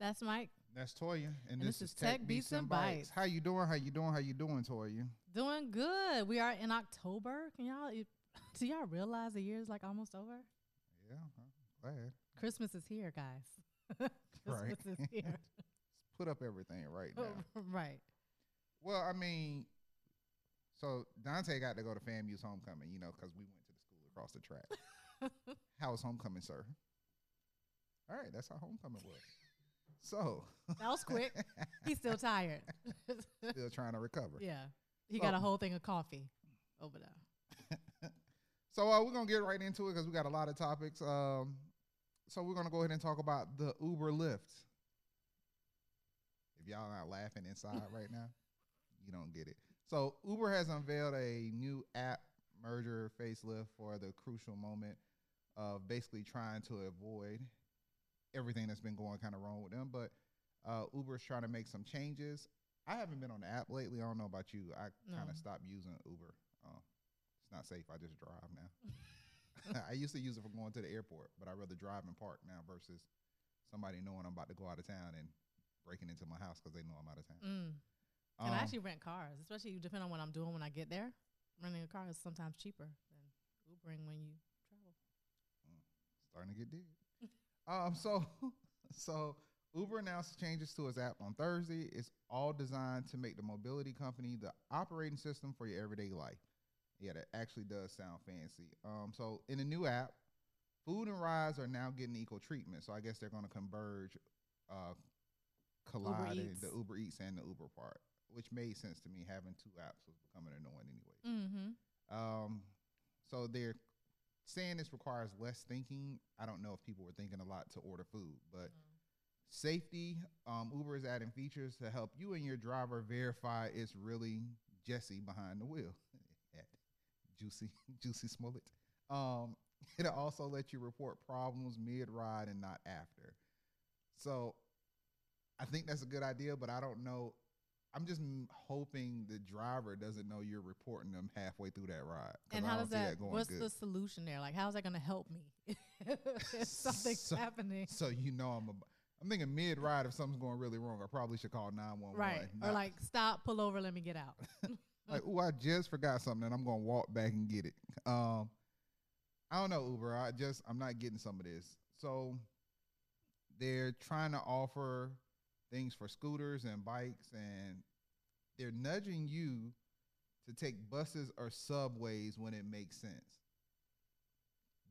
That's Mike. That's Toya, and, And this, this is is Tech Beats and Bytes. How you doing? How you doing? How you doing, Toya? Doing good. We are in October. Can y'all do y'all realize the year is like almost over? Yeah, I'm glad. Christmas is here, guys. Right. Christmas is here. Put up everything right oh, now. right. well, I mean, so Dante got to go to FAMU's homecoming, you know, because we went to the school across the track. how was homecoming, sir? All right, that's how homecoming was. So, That was quick. He's still tired. still trying to recover. yeah. He got a whole thing of coffee over there. So uh, we're gonna get right into it because we got a lot of topics. Um, so we're gonna go ahead and talk about the Uber Lyft. If y'all not laughing inside right now, you don't get it. So Uber has unveiled a new app merger facelift for the crucial moment of basically trying to avoid everything that's been going kind of wrong with them. But uh, Uber's trying to make some changes. I haven't been on the app lately. I don't know about you. I kind of stopped using Uber. Uh, it's not safe. I just drive now. I used to use it for going to the airport, but I rather drive and park now versus somebody knowing I'm about to go out of town and breaking into my house because they know I'm out of town. Mm. And Um, I actually rent cars, especially depending on what I'm doing when I get there. Renting a car is sometimes cheaper than Ubering when you travel. starting to get dead. Um, so so Uber announced changes to its app on Thursday. It's all designed to make the mobility company the operating system for your everyday life. Yeah, that actually does sound fancy. Um, so in the new app, food and rides are now getting equal treatment. So I guess they're going to converge, uh, collide in the Uber Eats and the Uber part, which made sense to me. Having two apps was becoming annoying anyway. Mm-hmm. Um, so they're saying this requires less thinking. I don't know if people were thinking a lot to order food, but safety. Um, Uber is adding features to help you and your driver verify it's really Jesse behind the wheel. Jussie, Jussie Smollett. Um, it'll also let you report problems mid ride and not after. So I think that's a good idea, but I don't know. I'm just hoping the driver doesn't know you're reporting them halfway through that ride. And how does that? going what's good. the solution there? Like, how's that going to help me if something's So- happening? So you know I'm. A, I'm thinking mid ride. If something's going really wrong, I probably should call nine one one. Right. Or like, stop, pull over, let me get out. like, oh, I just forgot something, and I'm gonna walk back and get it. Um, I don't know Uber. I just I'm not getting some of this. So they're trying to offer things for scooters and bikes, and they're nudging you to take buses or subways when it makes sense.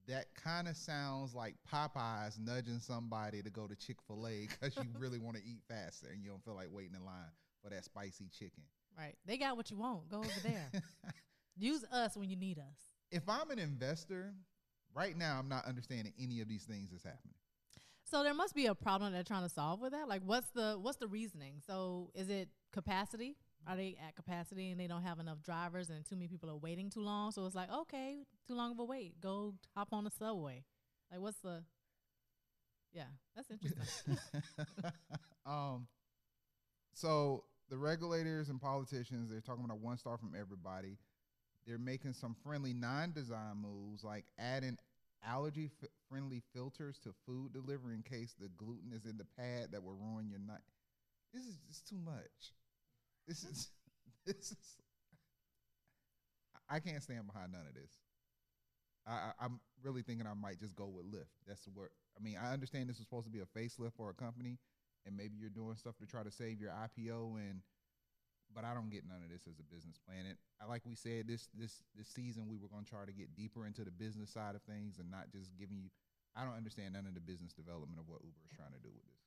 That kind of sounds like Popeyes nudging somebody to go to Chick Fil A because you really want to eat faster and you don't feel like waiting in line for that spicy chicken. right. They got what you want. Go over there. Use us when you need us. if I'm an investor, right now I'm not understanding any of these things that's happening. So there must be a problem they're trying to solve with that. Like, what's the what's the reasoning? So is it capacity? Are they at capacity and they don't have enough drivers and too many people are waiting too long? So it's like, okay, too long of a wait. Go hop on the subway. Like, what's the? Yeah, that's interesting. um, so the regulators and politicians they're talking about one star from everybody. They're making some friendly non-design moves like adding allergy f- friendly filters to food delivery in case the gluten is in the pad that will ruin your night. This is just too much. This is this is. I- can't stand behind none of this. I, I, I'm really thinking I might just go with Lyft. That's where I mean I understand this is supposed to be a facelift for a company, and maybe you're doing stuff to try to save your IPO and. But I don't get none of this as a business plan. And I like we said this this this season we were going to try to get deeper into the business side of things and not just giving you. I don't understand none of the business development of what Uber is trying to do with this.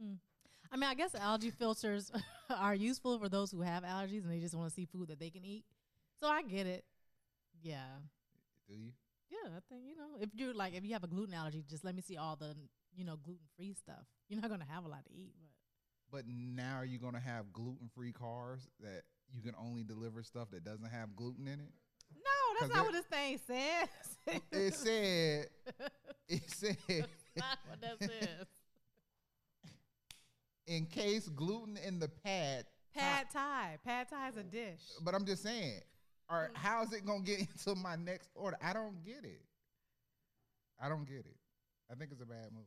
Hmm. I mean, I guess algae filters are useful for those who have allergies and they just want to see food that they can eat. So I get it. Yeah. Do you? Yeah, I think, you know, if you're like, if you have a gluten allergy, just let me see all the, you know, gluten free stuff. You're not going to have a lot to eat, but. But now are you're going to have gluten free cars that you can only deliver stuff that doesn't have gluten in it. No, that's not it- what this thing says. It said. It said. not what that says. in case gluten in the pad. Pad Thai. Pad Thai is a dish. But I'm just saying, right, how is it gonna get into my next order? I don't get it. I don't get it. I think it's a bad move.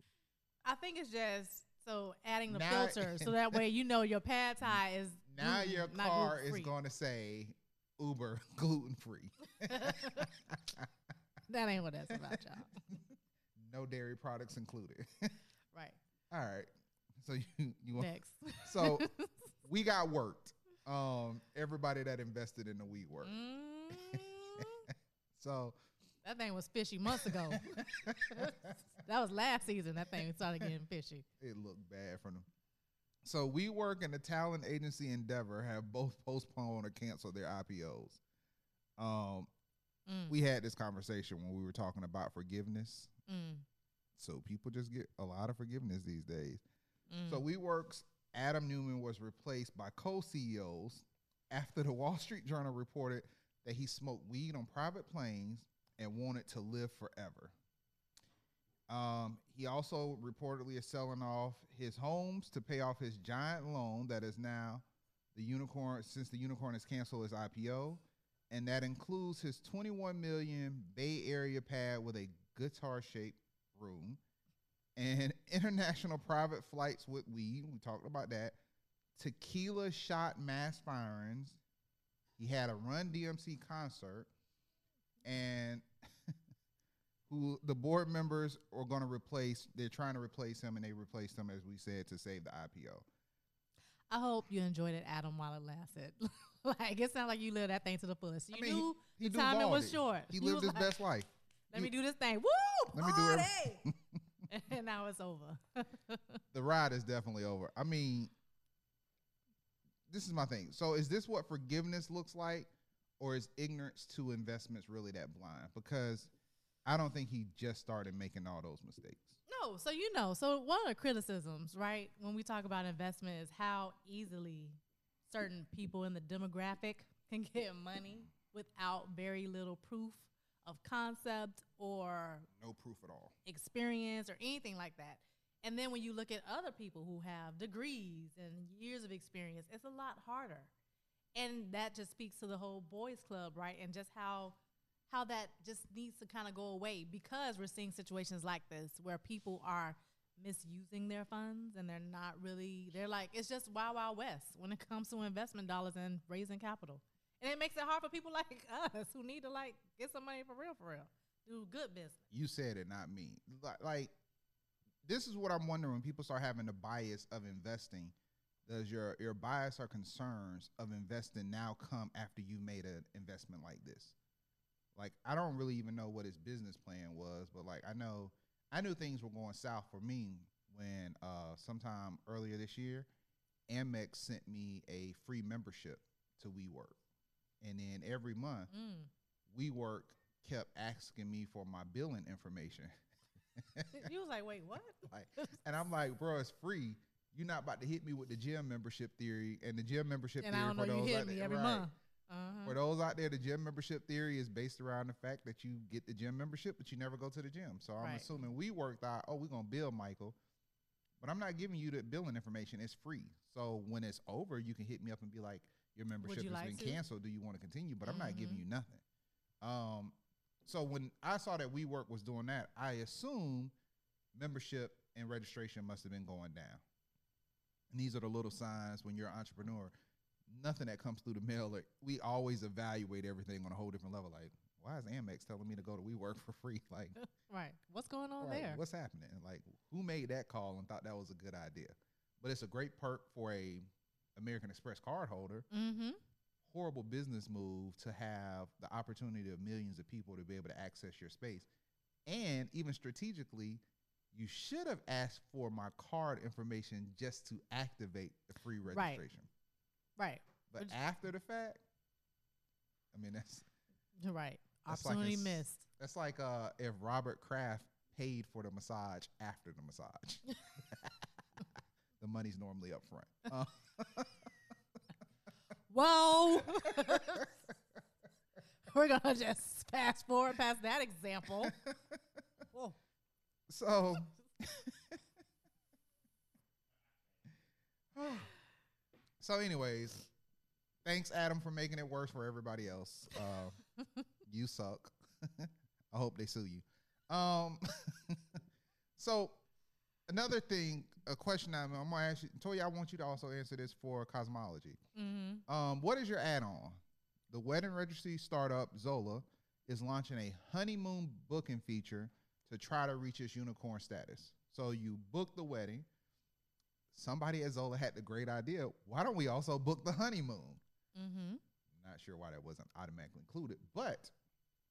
I think it's just So adding the Now- filter, so that way you know your pad thai is Now gluten- your car is going to say Uber gluten free. that ain't what that's about, y'all. no dairy products included. Right. All right. So you you want Next. so we got worked. Um, everybody that invested in the WeWork. Mm, So that thing was fishy months ago. that was last season. That thing started getting fishy. it looked bad for them. So WeWork and the talent agency Endeavor have both postponed or canceled their IPOs. Um, Mm, we had this conversation when we were talking about forgiveness. mm, So people just get a lot of forgiveness these days. mm. So WeWork's Adam Neumann was replaced by co-CEOs after the Wall Street Journal reported that he smoked weed on private planes and wanted to live forever. Um, he also reportedly is selling off his homes to pay off his giant loan that is now the unicorn since the unicorn has canceled his IPO, and that includes his 21 million Bay Area pad with a guitar-shaped room and international private flights with weed. We talked about that. Tequila shot mass firings. He had a Run DMC concert, and who the board members are going to replace. They're trying to replace him, and they replaced him, as we said, to save the IPO. I hope you enjoyed it, Adam, while it lasted. like it sounded like you lived that thing to the fullest. You I mean, knew he the time it was short. He You lived his like, best life. Let he- me do this thing. Woo! Let me do it. and now it's over. the ride is definitely over. I mean, this is my thing. So, is this what forgiveness looks like, or is ignorance to investments really that blind? Because I don't think he just started making all those mistakes. No, so you know, so one of the criticisms, right, when we talk about investment is how easily certain people in the demographic can get money without very little proof of concept or No proof at all. experience or anything like that. And then when you look at other people who have degrees and years of experience, it's a lot harder. And that just speaks to the whole boys club, right? And just how how that just needs to kind of go away because we're seeing situations like this where people are misusing their funds and they're not really they're like it's just wild wild west when it comes to investment dollars and raising capital. And it makes it hard for people like us who need to like get some money for real for real. Do good business. You said it, not me. Like, this is what I'm wondering when people start having the bias of investing. Does your your bias or concerns of investing now come after you made an investment like this? Like, I don't really even know what his business plan was, but like, I know I knew things were going south for me when uh sometime earlier this year, Amex sent me a free membership to WeWork, and then every month Mm. WeWork kept asking me for my billing information. you was like, wait, what? like, and I'm like, bro, it's free. You're not about to hit me with the gym membership theory. And the gym membership and I theory don't for know you those hit out me there, every right. month. Uh-huh. For those out there, the gym membership theory is based around the fact that you get the gym membership, but you never go to the gym. So I'm Right. assuming we worked out, oh, we're gonna bill Michael. But I'm not giving you the billing information. It's free. So when it's over, you can hit me up and be like, your membership has like been to? canceled. Do you want to continue? But I'm not giving Mhm. you nothing. Um, so when I saw that WeWork was doing that, I assume membership and registration must have been going down. And these are the little signs when you're an entrepreneur. Nothing that comes through the mail, like we always evaluate everything on a whole different level. Like, why is Amex telling me to go to WeWork for free? Like, Right. What's going on right, there? what's happening? Like, who made that call and thought that was a good idea? But it's a great perk for a American Express card holder. Mm-hmm. Horrible business move to have the opportunity of millions of people to be able to access your space. And even strategically, you should have asked for my card information just to activate the free registration. Right. right. But Which- after the fact, I mean that's right. That's like Opportunity s- missed. that's like uh if Robert Kraft paid for the massage after the massage. the money's normally up front. Uh, Whoa. We're gonna just fast forward past that example. So So anyways, thanks Adam for making it worse for everybody else. Uh, you suck. I hope they sue you. Um, so another thing, a question I'm, I'm gonna ask you, Toya. I want you to also answer this for cosmology. Mm-hmm. Um, what is your add-on? The wedding registry startup Zola is launching a honeymoon booking feature to try to reach its unicorn status. So you book the wedding. Somebody at Zola had the great idea. Why don't we also book the honeymoon? Mm-hmm. Not sure why that wasn't automatically included, but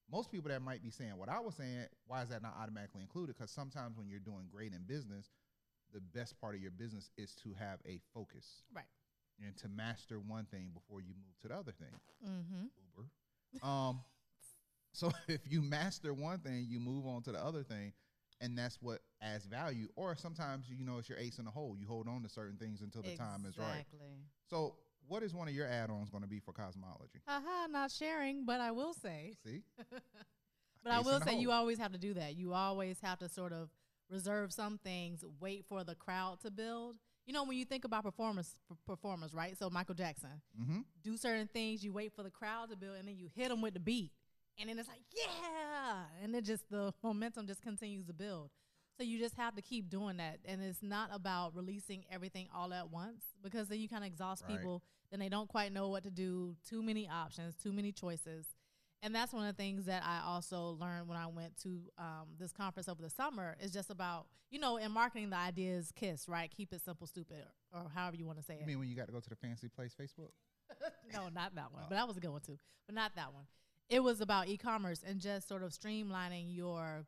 most people that might be saying what I was saying, why is that not automatically included? Because sometimes when you're doing great in business, the best part of your business is to have a focus, Right. and to master one thing before you move to the other thing. Mm-hmm. Uber. Um, so if you master one thing, you move on to the other thing, and that's what adds value. Or sometimes you know it's your ace in the hole. You hold on to certain things until the time is right. Exactly. So, what is one of your add-ons going to be for cosmology? Haha, not sharing, but I will say. See, But I will say you always have to do that. You always have to sort of reserve some things, wait for the crowd to build. You know, when you think about performers, performers, right? So Michael Jackson, mm-hmm. do certain things, you wait for the crowd to build, and then you hit them with the beat, and then it's like, yeah, and then just the momentum just continues to build. So you just have to keep doing that, and it's not about releasing everything all at once because then you kind of exhaust Right. people. Then they don't quite know what to do. Too many options, too many choices. And that's one of the things that I also learned when I went to um, this conference over the summer. Is just about you know in marketing the idea is kiss right, keep it simple, stupid, or, or however you want to say You it. mean when you got to go to the fancy place Facebook? no, not that one, Oh. but that was a good one too. But not that one. It was about e-commerce and just sort of streamlining your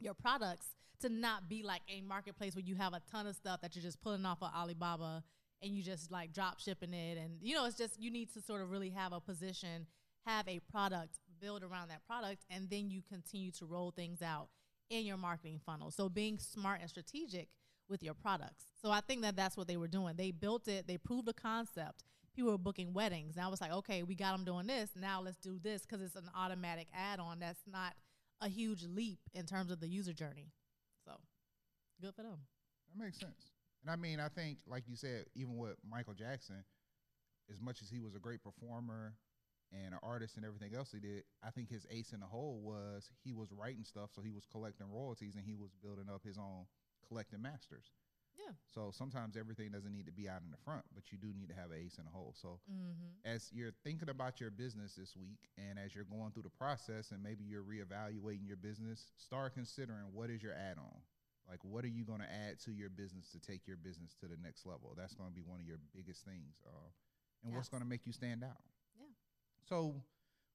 your products to not be like a marketplace where you have a ton of stuff that you're just pulling off of Alibaba and you just like drop shipping it. And you know it's just you need to sort of really have a position have a product build around that product and then you continue to roll things out in your marketing funnel. So being smart and strategic with your products. So i think that that's what they were doing. They built it. They proved a concept people were booking weddings and i was like okay we got them doing this now let's do this because it's an automatic add-on that's not a huge leap in terms of the user journey so good for them That makes sense. And I mean, I think, like you said, even with Michael Jackson, as much as he was a great performer and an artist and everything else he did, I think his ace in the hole was he was writing stuff, so he was collecting royalties and he was building up his own collecting masters. Yeah. So sometimes everything doesn't need to be out in the front, but you do need to have an ace in the hole. So mm-hmm. as you're thinking about your business this week and as you're going through the process and maybe you're reevaluating your business, start considering what is your add-on. Like what are you going to add to your business to take your business to the next level? That's going to be one of your biggest things. Uh, and what's going to make you stand out? Yeah. So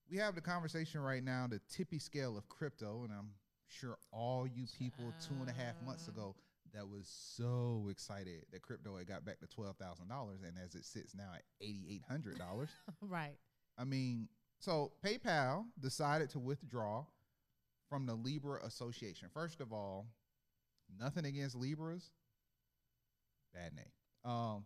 we have the conversation right now, the tippy scale of crypto, and I'm sure all you people two and a half months ago that was so excited that crypto had got back to twelve thousand dollars, and as it sits now at eighty eight hundred dollars. right I mean, so PayPal decided to withdraw from the Libra Association. First of all, nothing against Libras, bad name. Um,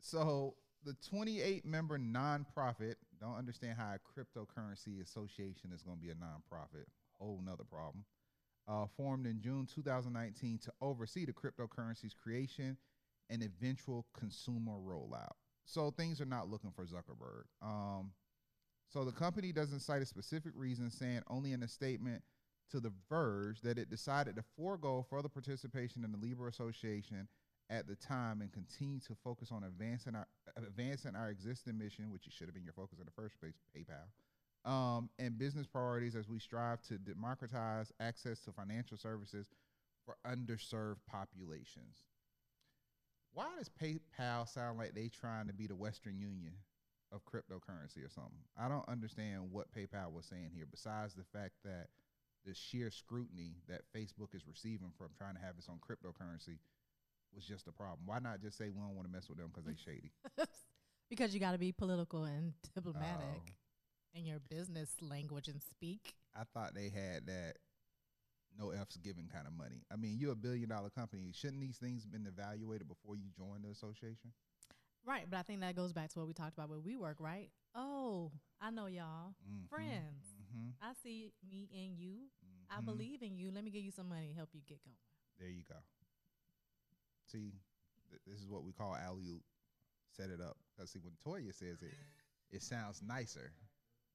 so the 28 member nonprofit don't understand how a cryptocurrency association is going to be a nonprofit. Whole nother problem. Uh, formed in June 2019 to oversee the cryptocurrency's creation and eventual consumer rollout. So things are not looking for Zuckerberg. Um, so the company doesn't cite a specific reason, saying only in a statement to The Verge that it decided to forego further participation in the Libra Association at the time and continue to focus on advancing our advancing our existing mission, which should have been your focus in the first place, PayPal, um, and business priorities as we strive to democratize access to financial services for underserved populations. Why does PayPal sound like they trying to be the Western Union of cryptocurrency or something? I don't understand what PayPal was saying here, besides the fact that the sheer scrutiny that Facebook is receiving from trying to have its own cryptocurrency was just a problem. Why not just say we don't want to mess with them because they shady? because you got to be political and diplomatic Oh. In your business language and speak. I thought they had that no F's given kind of money. I mean, you're a billion dollar company. Shouldn't these things been evaluated before you join the association? Right, but I think that goes back to what we talked about with WeWork, right? Oh, I know y'all. Mhm, Friends. mhm, I see me and you. I mhm. believe in you. Let me give you some money, to help you get going. There you go. See, th- this is what we call alley. Set it up. Because see, when Toya says it, it sounds nicer.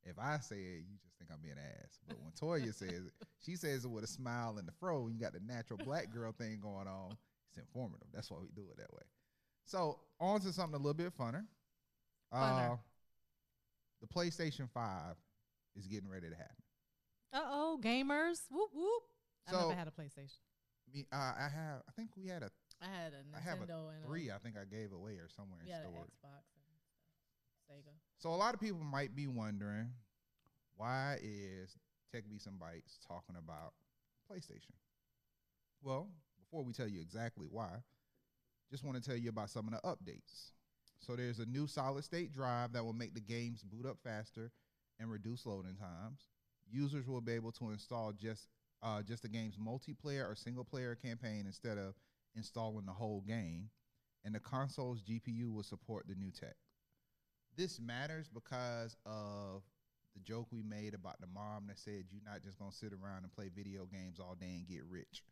If I say it, you just think I'm being an ass. But when Toya says it, she says it with a smile and the fro. You got the natural black girl thing going on. It's informative. That's why we do it that way. So on to something a little bit funner. Uh, Funner. the PlayStation Five is getting ready to happen. Uh oh, gamers. Whoop whoop. I never had a PlayStation. Me, uh, I have. I think we had a I had a I have a Nintendo and three. a, I think I gave away or somewhere we in had an storage. Xbox and stuff. Sega. So a lot of people might be wondering why is Tech Beats and Bytes talking about PlayStation? Well, before we tell you exactly why, just want to tell you about some of the updates. So there's a new solid state drive that will make the games boot up faster and reduce loading times. Users will be able to install just uh, just the game's multiplayer or single player campaign instead of installing the whole game. And the console's GPU will support the new tech this matters because of the joke we made about the mom that said you're not just gonna sit around and play video games all day and get rich.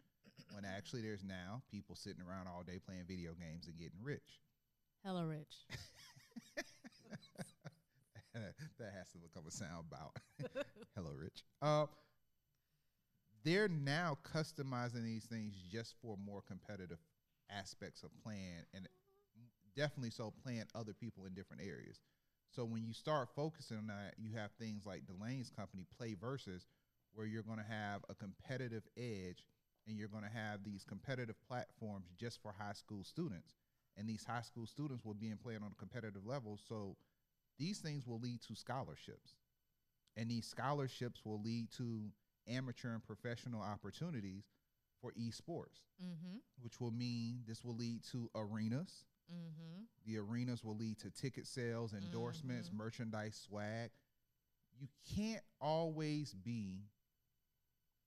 when actually there's now people sitting around all day playing video games and getting rich. Hella rich. that has to become a sound bout. Hello, Rich. Uh, they're now customizing these things just for more competitive aspects of playing, and definitely so playing other people in different areas. So when you start focusing on that, you have things like Delane's company, PlayVS, where you're going to have a competitive edge, and you're going to have these competitive platforms just for high school students, and these high school students will be in playing on a competitive level. So these things will lead to scholarships and these scholarships will lead to amateur and professional opportunities for esports mm-hmm. which will mean this will lead to arenas Mm-hmm. the arenas will lead to ticket sales endorsements Mhm. merchandise swag you can't always be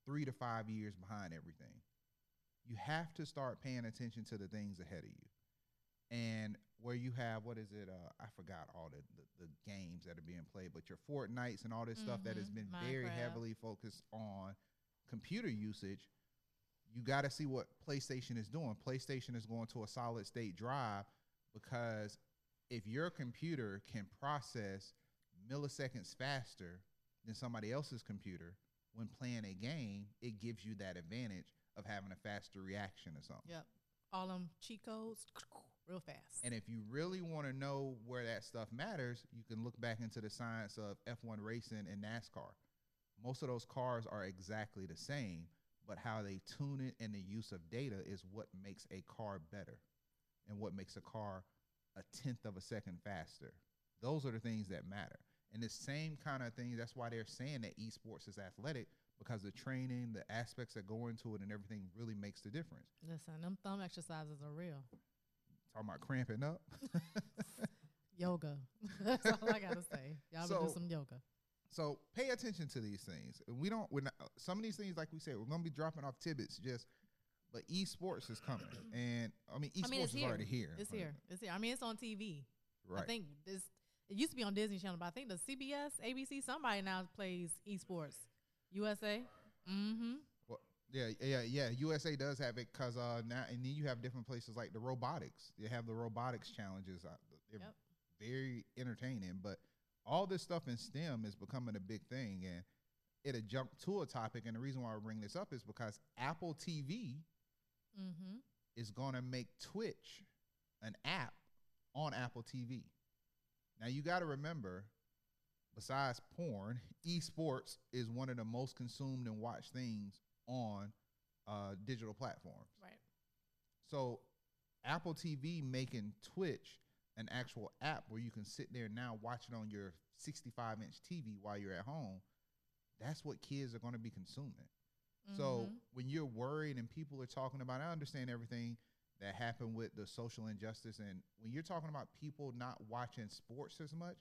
three to five years behind everything you have to start paying attention to the things ahead of you and where you have what is it uh, i forgot all the, the, the games that are being played but your fortnites and all this stuff that has Mhm. been very heavily focused on computer usage you got to see what playstation is doing playstation is going to a solid state drive because if your computer can process milliseconds faster than somebody else's computer when playing a game it gives you that advantage of having a faster reaction or something Yep. All them cheat codes, real fast. and if you really want to know where that stuff matters, you can look back into the science of F1 racing and NASCAR. Most of those cars are exactly the same, but how they tune it and the use of data is what makes a car better and what makes a car a tenth of a second faster. Those are the things that matter. And the same kind of thing, that's why they're saying that esports is athletic because the training, the aspects that go into it, and everything really makes the difference. Listen, them thumb exercises are real. Talking about cramping up. Yoga. That's all I gotta say. Y'all So- do some yoga. So pay attention to these things. We don't. We're not. Some of these things, like we said, we're gonna be dropping off tidbits. Just, but esports is coming, and I mean, esports I mean, is here. already here. It's right? here. It's here. I mean, it's on TV. Right. I think this. It used to be on Disney Channel, but I think the CBS, ABC, somebody now plays esports. USA. Mm-hmm. Well, yeah, yeah, yeah. USA does have it because uh now, and then you have different places like the robotics. You have the robotics challenges. Uh, they're Yep. very entertaining, but all this stuff in STEM is becoming a big thing, and it'll jump to a topic. And the reason why I bring this up is because Apple TV Mm-hmm. is going to make Twitch an app on Apple TV. Now you got to remember, besides porn, esports is one of the most consumed and watched things on uh, digital platforms. Right. So Apple TV making Twitch an actual app where you can sit there now watch it on your 65 inch TV while you're at home. That's what kids are going to be consuming. So Mhm. when you're worried and people are talking about, I understand everything that happened with the social injustice, and when you're talking about people not watching sports as much,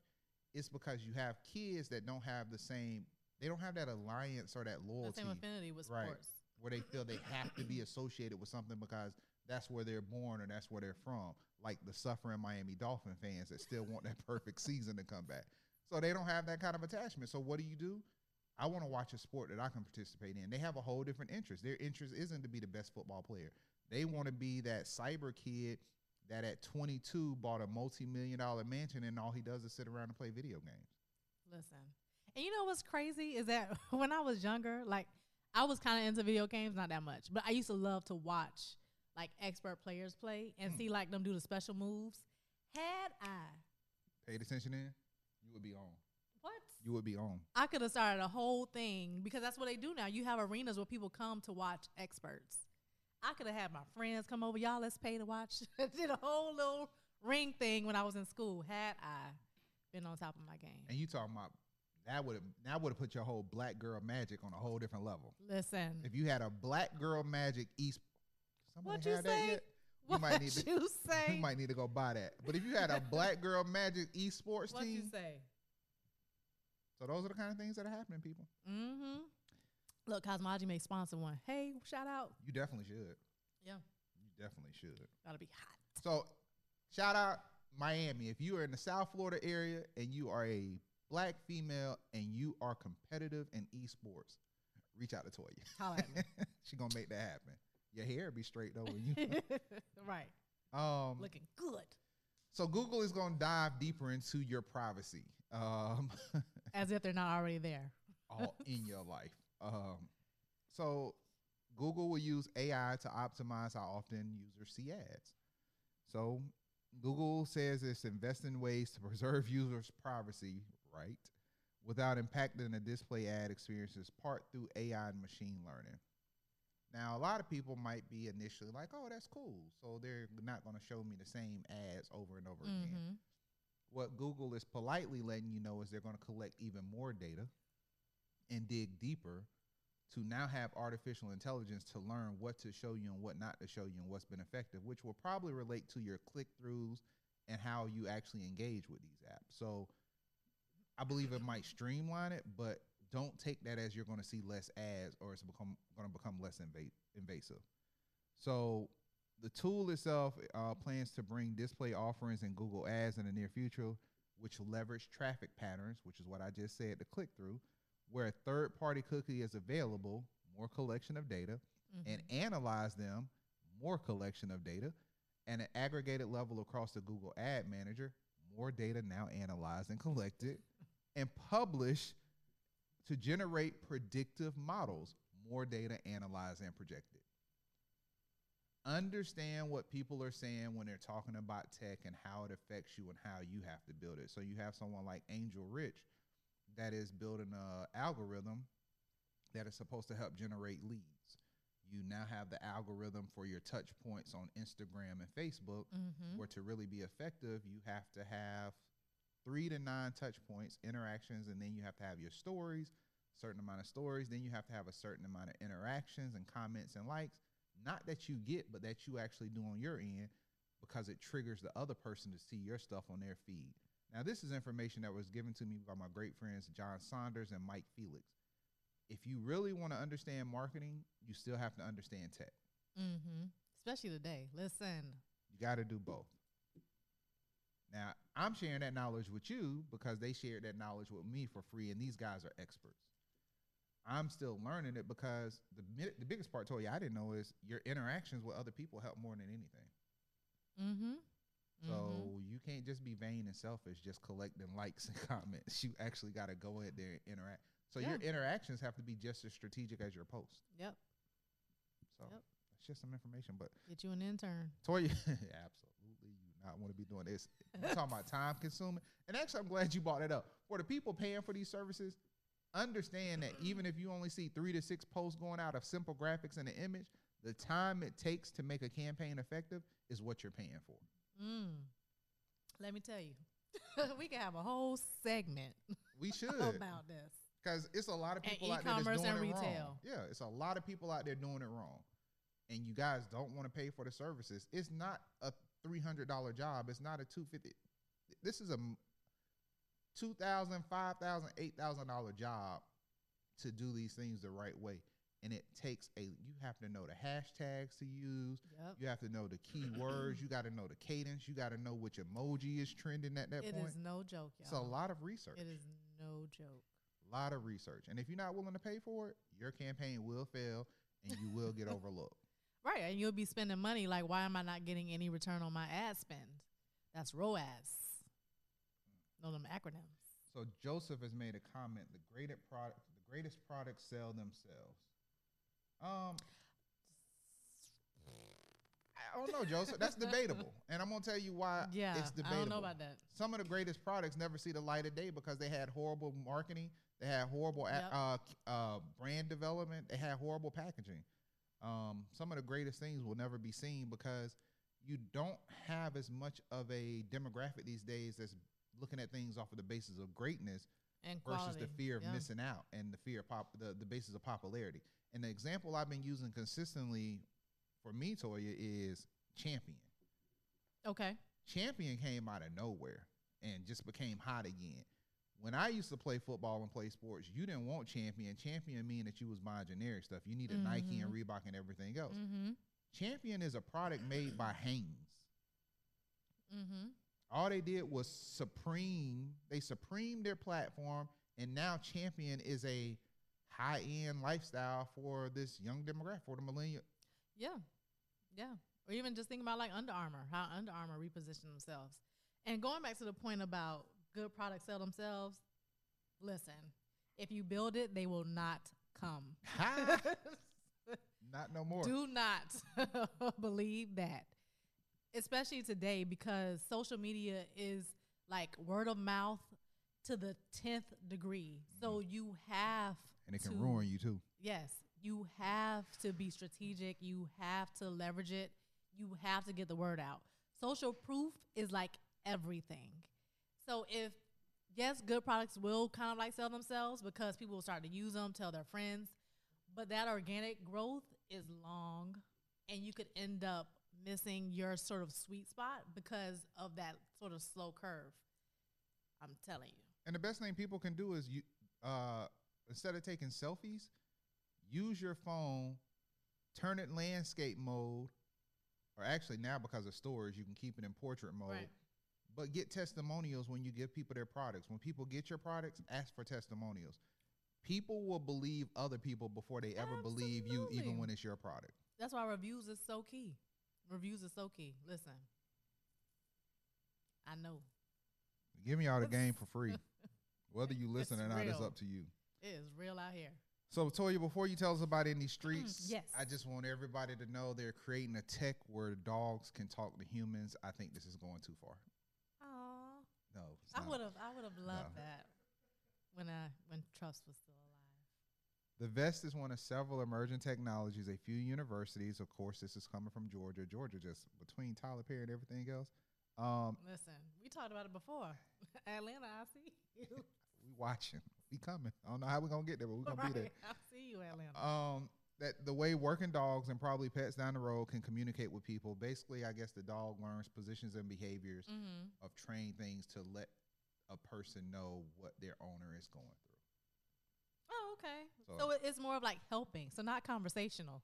it's because you have kids that don't have the same, they don't have that alliance or that loyalty. the same affinity with Right. sports. where they feel they have to be associated with something because that's where they're born or that's where they're from. Like the suffering Miami Dolphin fans that still want that perfect season to come back. So they don't have that kind of attachment. So what do you do? I want to watch a sport that I can participate in. They have a whole different interest. Their interest isn't to be the best football player. They want to be that cyber kid that at 22 bought a multi-million dollar mansion and all he does is sit around and play video games. Listen. And you know what's crazy is that when I was younger, like I was kind of into video games, not that much, but I used to love to watch like expert players play and Mm. see like them do the special moves. Had I Paid attention in, you would be on. what? You would be on. I could have started a whole thing because that's what they do now. You have arenas where people come to watch experts. I could have had my friends come over. Y'all, let's pay to watch. Did a whole little ring thing when I was in school. Had I been on top of my game. And you talking about that would have that would have put your whole black girl magic on a whole different level. Listen, If you had a black girl magic east, somebody What you have that say? yet? You what might need to you say? you might need to go buy that. But if you had a black girl magic esports what you team, say? so those are the kind of things that are happening, people. Mm-hmm. Look, Cosmology may sponsor one. Hey, shout out. You definitely should. Yeah, You definitely should. gotta be hot. So, shout out Miami. If you are in the South Florida area and you are a black female and you are competitive in esports, reach out to Toya. Holla at me. she gonna make that happen. Your hair be straight though you. right, um, looking good. so Google is gonna dive deeper into your privacy, um, As if they're not already there. all in your life. Um, so Google will use AI to optimize how often users see ads. So Google says it's investing in ways to preserve users' privacy, right, without impacting the display ad experiences, part through AI and machine learning. Now, a lot of people might be initially like, "Oh, that's cool," so they're not going to show me the same ads over and over again. Mm-hmm. What Google is politely letting you know is they're going to collect even more data and dig deeper to now have artificial intelligence to learn what to show you and what not to show you and what's been effective, which will probably relate to your click throughs and how you actually engage with these apps. So I believe it might streamline it, but don't take that as you're going to see less ads or it's become going to become less inva- invasive. So the tool itself uh, plans to bring display offerings in Google Ads in the near future, which leverage traffic patterns, which is what I just said, the click through, where a third party cookie is available, more collection of data, Mm-hmm. and analyze them, more collection of data, and an aggregated level across the Google Ad Manager, more data now analyzed and collected, and publish to generate predictive models, more data analyzed and projected. Understand what people are saying when they're talking about tech and how it affects you and how you have to build it. So you have someone like Angel Rich that is building a algorithm that is supposed to help generate leads. You now have the algorithm for your touch points on Instagram and Facebook Mm-hmm. where to really be effective, you have to have three to nine touch points, interactions, and then you have to have your stories, certain amount of stories. Then you have to have a certain amount of interactions and comments and likes. Not that you get, but that you actually do on your end because it triggers the other person to see your stuff on their feed. Now, this is information that was given to me by my great friends John Saunders and Mike Felix. If you really want to understand marketing, you still have to understand tech. Mm-hmm. Especially today. Listen. You got to do both. Now, I'm sharing that knowledge with you because they shared that knowledge with me for free, and these guys are experts. I'm still learning it because the the biggest part, Toya, I didn't know is your interactions with other people help more than anything. Mm-hmm. So you can't just be vain and selfish, just collecting likes and comments. You actually got to go in there and interact. So your interactions have to be just as strategic as your post. Yep. So Yep. that's just some information. But Get you an intern. Toya, absolutely, not want to be doing this. You're talking about time consuming, and actually, I'm glad you brought it up. For the people paying for these services, understand that even if you only see three to six posts going out of simple graphics and an image, the time it takes to make a campaign effective is what you're paying for. Mm. Let me tell you, we can have a whole segment We should about this. because it's a lot of And people out there that's doing and it wrong. Yeah, it's a lot of people out there doing it wrong, and you guys don't want to pay for the services. It's not a three hundred dollar job. It's not a two fifty. This is a two thousand, five thousand, eight thousand dollar job to do these things the right way, and it takes a. You have to know the hashtags to use. Yep. You have to know the keywords. you got to know the cadence. You got to know which emoji is trending at that It point. is no joke, y'all. It's a lot of research. It is no joke. A lot of research. And if you're not willing to pay for it, your campaign will fail and you will get overlooked. Right, and you'll be spending money like, why am I not getting any return on my ad spend? That's ROAS. Know them acronyms. So Joseph has made a comment, the greatest product the greatest products sell themselves. Um I don't know, Joseph. That's debatable, and I'm gonna tell you why. Yeah, it's I debatable. don't know about that. Some of the greatest products never see the light of day because they had horrible marketing. They had horrible Yep. uh, uh, brand development. They had horrible packaging. Um, some of the greatest things will never be seen because you don't have as much of a demographic these days that's looking at things off of the basis of greatness And versus the fear of yeah. missing out and the fear of pop the, the basis of popularity. And the example I've been using consistently for me, Toya, is Champion. Okay. Champion came out of nowhere and just became hot again. When I used to play football and play sports, you didn't want champion. Champion mean that you was buying generic stuff. You needed a Nike and Reebok and everything else. Mm-hmm. Champion is a product made by Hanes. Mm-hmm. All they did was supreme. They supreme their platform, and now Champion is a high end lifestyle for this young demographic, for the millennial. Yeah. Yeah. Or even just think about like Under Armour, how Under Armour repositioned themselves. And going back to the point about good products sell themselves, listen, if you build it, they will not come. Not no more. Do not believe that. Especially today because social media is like word of mouth to the 10th degree. Mm-hmm. So you have and it can to- ruin you too. Yes, you have to be strategic. You have to leverage it. You have to get the word out. Social proof is like everything. So if yes, good products will kind of like sell themselves because people will start to use them, tell their friends, but that organic growth is long and you could end up missing your sort of sweet spot because of that sort of slow curve. I'm telling you. And the best thing people can do is you uh instead of taking selfies, use your phone, turn it landscape mode, or actually now because of storage, you can keep it in portrait mode. Right. But get testimonials when you give people their products. When people get your products, ask for testimonials. People will believe other people before they ever believe you, even when it's your product. That's why reviews is so key. Reviews is so key. Listen, I know Give me all the game for free. Whether you listen It's or not is real. up to you. it is real out here. So, Toya, before you tell us about in these mm, streets, yes. I just want everybody to know they're creating a tech where dogs can talk to humans. I think this is going too far. Aw, No, it's I not. Would have, I would have loved No. that when I when Trust was still alive. The vest is one of several emerging technologies. A few universities, of course, this is coming from Georgia. Georgia, just between Tyler Perry and everything else. Um, Listen, we talked about it before. Atlanta, I see you. we watching. We coming. I don't know how we're gonna get there, but we're gonna be there. Right, I see you, Atlanta. um that the way working dogs and probably pets down the road can communicate with people basically i guess the dog learns positions and behaviors mm-hmm. of trained things to let a person know what their owner is going through Oh, okay. So- So, it's more of like helping, so not conversational.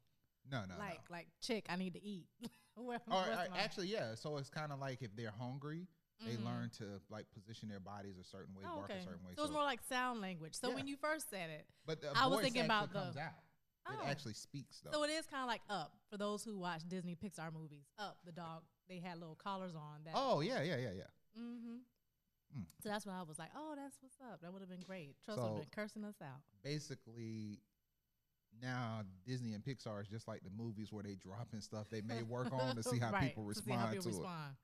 no no like no like chick, I need to eat. Where, or, uh, actually yeah so it's kind of like if they're hungry they Mhm. learn to like position their bodies a certain way Oh, bark okay. a certain way So it's more like sound language. So Yeah. when you first said it, but the I was thinking about the- comes out oh, it actually speaks though so it is kind of like Up for those who watch Disney Pixar movies. Up, the dog, they had little collars on. That, oh yeah yeah yeah yeah mm-hmm. Mm. So that's why I was like, oh, that's what's up. That would have been great. Trust would So- have been cursing us out. basically now Disney and Pixar is just like the movies where they dropping stuff they may work on to see how Right, people to see how respond people to, respond.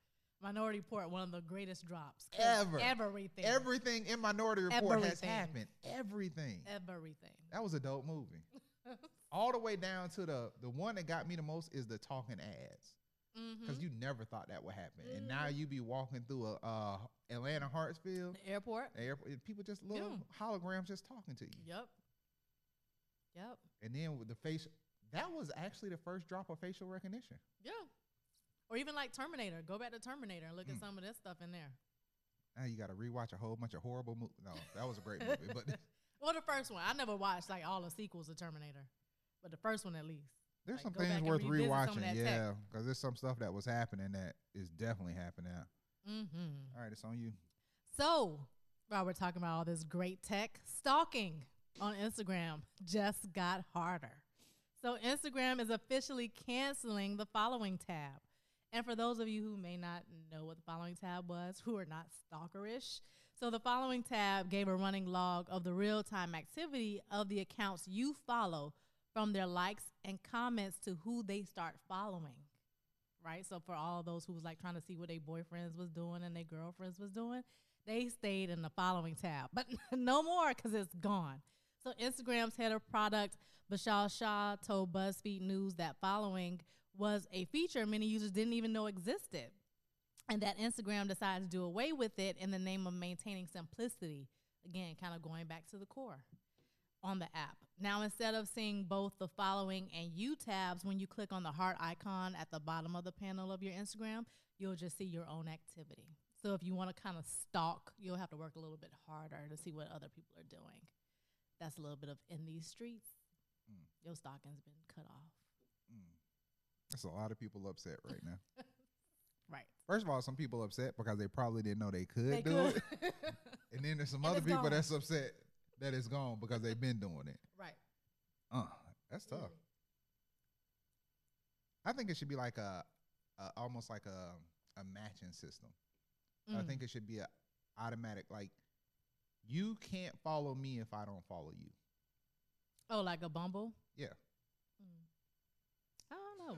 Minority Report, one of the greatest drops Ever. Everything. Everything in Minority Report has happened. Everything. Everything. That was a dope movie. All the way down to the the one that got me the most is the talking ads because Mhm. you never thought that would happen, and now you be walking through a uh, Atlanta Hartsfield The airport. the airport, people just little holograms just talking to you, Yep. Yep. and then with the face. That was actually the first drop of facial recognition. Yeah. Or even like Terminator. Go back to Terminator and look Mm. at some of this stuff in there. Now you got to rewatch a whole bunch of horrible movies. No, that was a great movie, but Well, the first one. I never watched like all the sequels of Terminator, but the first one at least. There's Like, some things worth revisit some of rewatching. Yeah, because there's some stuff that was happening that is definitely happening now. Mm-hmm. All right, it's on you. So, while we're talking about all this great tech, stalking on Instagram just got harder. So, Instagram is officially canceling the following tab. And for those of you who may not know what the following tab was, who are not stalkerish, so the following tab gave a running log of the real time activity of the accounts you follow from their likes and comments to who they start following. right? So for all those who was like trying to see what their boyfriends was doing and their girlfriends was doing, they stayed in the following tab, but no more because it's gone. So Instagram's head of product, Vishal Shah, told BuzzFeed News that following was a feature many users didn't even know existed, and that Instagram decided to do away with it in the name of maintaining simplicity. Again, kind of going back to the core on the app. Now, instead of seeing both the following and you tabs, when you click on the heart icon at the bottom of the panel of your Instagram, you'll just see your own activity. So if you want to kind of stalk, you'll have to work a little bit harder to see what other people are doing. That's a little bit of in these streets. Mm. Your stalking's been cut off. Mm. That's a lot of people upset right now. Right. First of all, some people upset because they probably didn't know they could They do could. it, and then there's some And other people gone. that's upset that it's gone because they've been doing it. right. Uh, that's tough. I think it should be like a, a almost like a a matching system. I Mm. think it should be a automatic like you can't follow me if I don't follow you. Oh, like a Bumble? Yeah. Mm. I don't know.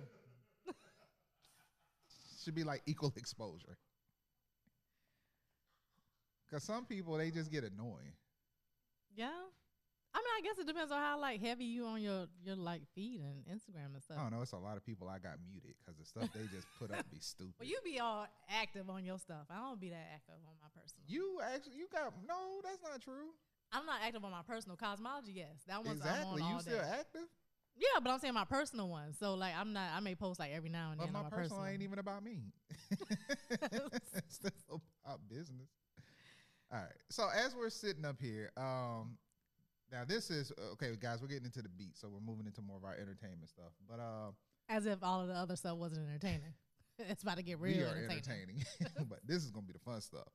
Should be like equal exposure. Cause some people they just get annoying. Yeah. I mean, I guess it depends on how like heavy you on your your like feed and Instagram and stuff. Oh, I don't know. It's a lot of people I got muted because the stuff they just put up be stupid. Well, you be all active on your stuff. I don't be that active on my personal. You actually you got no. That's not true. I'm not active on my personal cosmology. Yes, that one's exactly. You still day. active, Yeah, but I'm saying my personal one. So like, I'm not. I may post like every now and but then my my personal personal. ain't even about me. it's about business. All right. So as we're sitting up here, um, now this is okay, guys. We're getting into the beat, so we're moving into more of our entertainment stuff. But uh, As if all of the other stuff wasn't entertaining. it's about to get real we are entertaining. entertaining, but this is gonna be the fun stuff.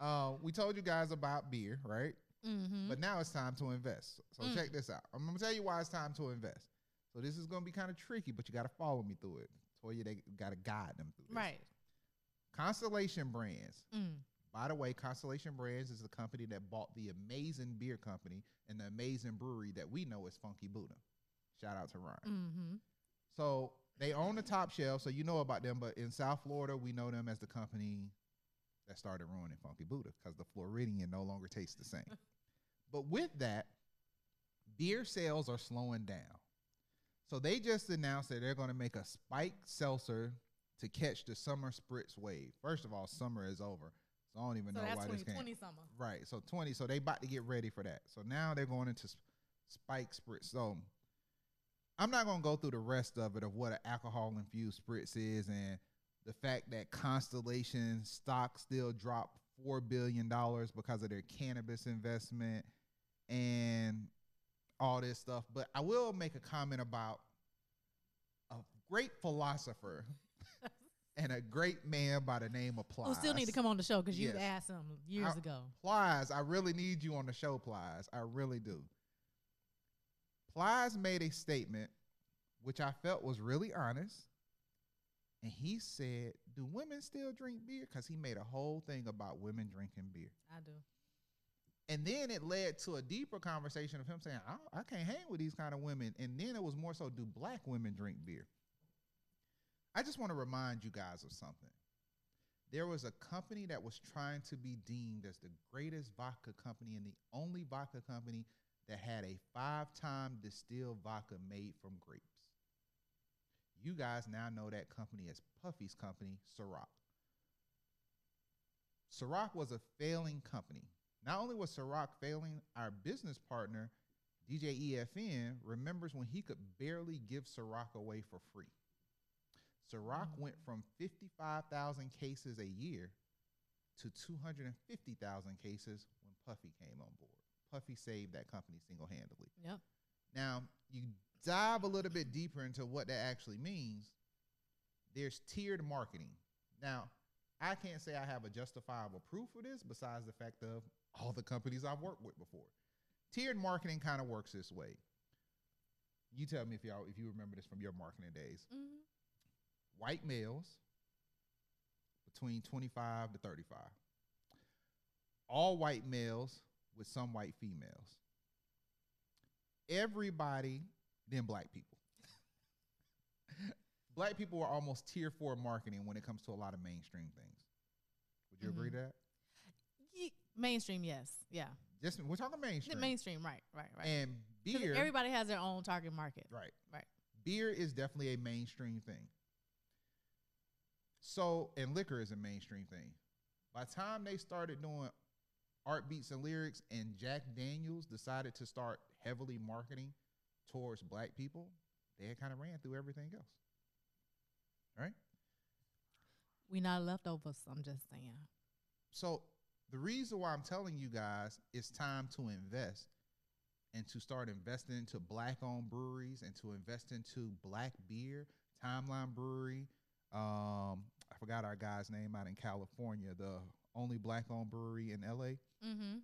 Uh, we told you guys about beer, right? Mm-hmm. But now it's time to invest. So Mm. check this out. I'm gonna tell you why it's time to invest. So this is gonna be kind of tricky, but you got to follow me through it. Toya, they got to guide them through this. right. Constellation Brands. Mm. By the way, Constellation Brands is the company that bought the amazing beer company and the amazing brewery that we know as Funky Buddha. Shout out to Ryan. Mm-hmm. So they own the top shelf, so you know about them. But in South Florida, we know them as the company that started ruining Funky Buddha because the Floridian no longer tastes the same. but with that, beer sales are slowing down. So they just announced that they're going to make a spiked seltzer to catch the summer spritz wave. First of all, summer is over, so I don't even So know that's why this 2020 can't. summer. Right. So 20. So they about to get ready for that. So now they're going into sp- spike spritz. So I'm not going to go through the rest of it of what an alcohol infused spritz is and the fact that Constellation stock still dropped $4 billion because of their cannabis investment and all this stuff. But I will make a comment about a great philosopher and a great man by the name of Plies. Who still need to come on the show because you Yes. asked him years I- ago. Plies, I really need you on the show, Plies. I really do. Plies made a statement which I felt was really honest. And he said, Do women still drink beer? Because he made a whole thing about women drinking beer. I do. And then it led to a deeper conversation of him saying, I, I can't hang with these kind of women. And then it was more so, do black women drink beer? I just want to remind you guys of something. There was a company that was trying to be deemed as the greatest vodka company and the only vodka company that had a five time distilled vodka made from grapes. You guys now know that company as Puffy's company, Ciroc. Ciroc was a failing company. Not only was Ciroc failing, our business partner, DJ EFN, remembers when he could barely give Ciroc away for free. Ciroc Mm. went from 55,000 cases a year to 250,000 cases when Puffy came on board. Puffy saved that company single handedly. Yep. Now, you dive a little bit deeper into what that actually means. There's tiered marketing. Now, I can't say I have a justifiable proof for this besides the fact of all the companies I've worked with before. Tiered marketing kind of works this way. You tell me if y'all if you remember this from your marketing days. Mm-hmm. White males between 25 to 35. All white males with some white females. Everybody, then black people. black people are almost tier four marketing when it comes to a lot of mainstream things. Would you agree Mhm. to that? Ye- mainstream, yes, yeah. Just we're talking The mainstream. mainstream, right, right, right. And beer, everybody has their own target market. right, Right. Beer is definitely a mainstream thing. So, and liquor is a mainstream thing. By the time they started doing art beats and lyrics, and Jack Daniels decided to start heavily marketing towards black people, they had kind of ran through everything else. Right? We not leftovers. I'm just saying. So the reason why I'm telling you guys it's time to invest and to start investing into black owned breweries and to invest into black beer, Timeline Brewery. Um, I forgot our guy's name out in California, the only black owned brewery in LA. Mm-hmm.